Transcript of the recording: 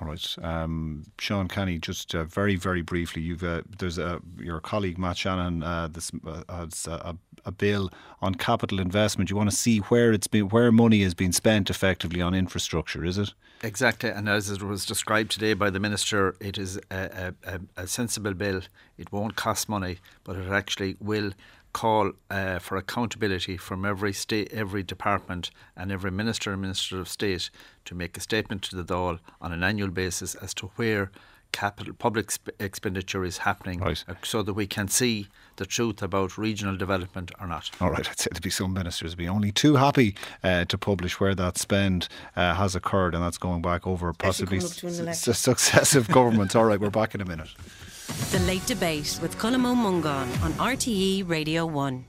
All right. Um, Sean Canney, just uh, very, very briefly, you've uh, there's a, your colleague Matt Shanahan uh, this, uh, has a, a, bill on capital investment. You want to see where it's been, where money has been spent effectively on infrastructure, is it? Exactly, and as it was described today by the minister, it is a, a, a sensible bill. It won't cost money, but it actually will call uh, for accountability from every state, every department, and every minister and minister of state to make a statement to the Dáil on an annual basis as to where capital public sp- expenditure is happening, right. uh, so that we can see the truth about regional development or not. All right, I'd say to be some ministers be only too happy uh, to publish where that spend uh, has occurred, and that's going back over possibly s- successive governments. All right, we're back in a minute. The Late Debate with Colm Ó Mongáin on RTE Radio 1.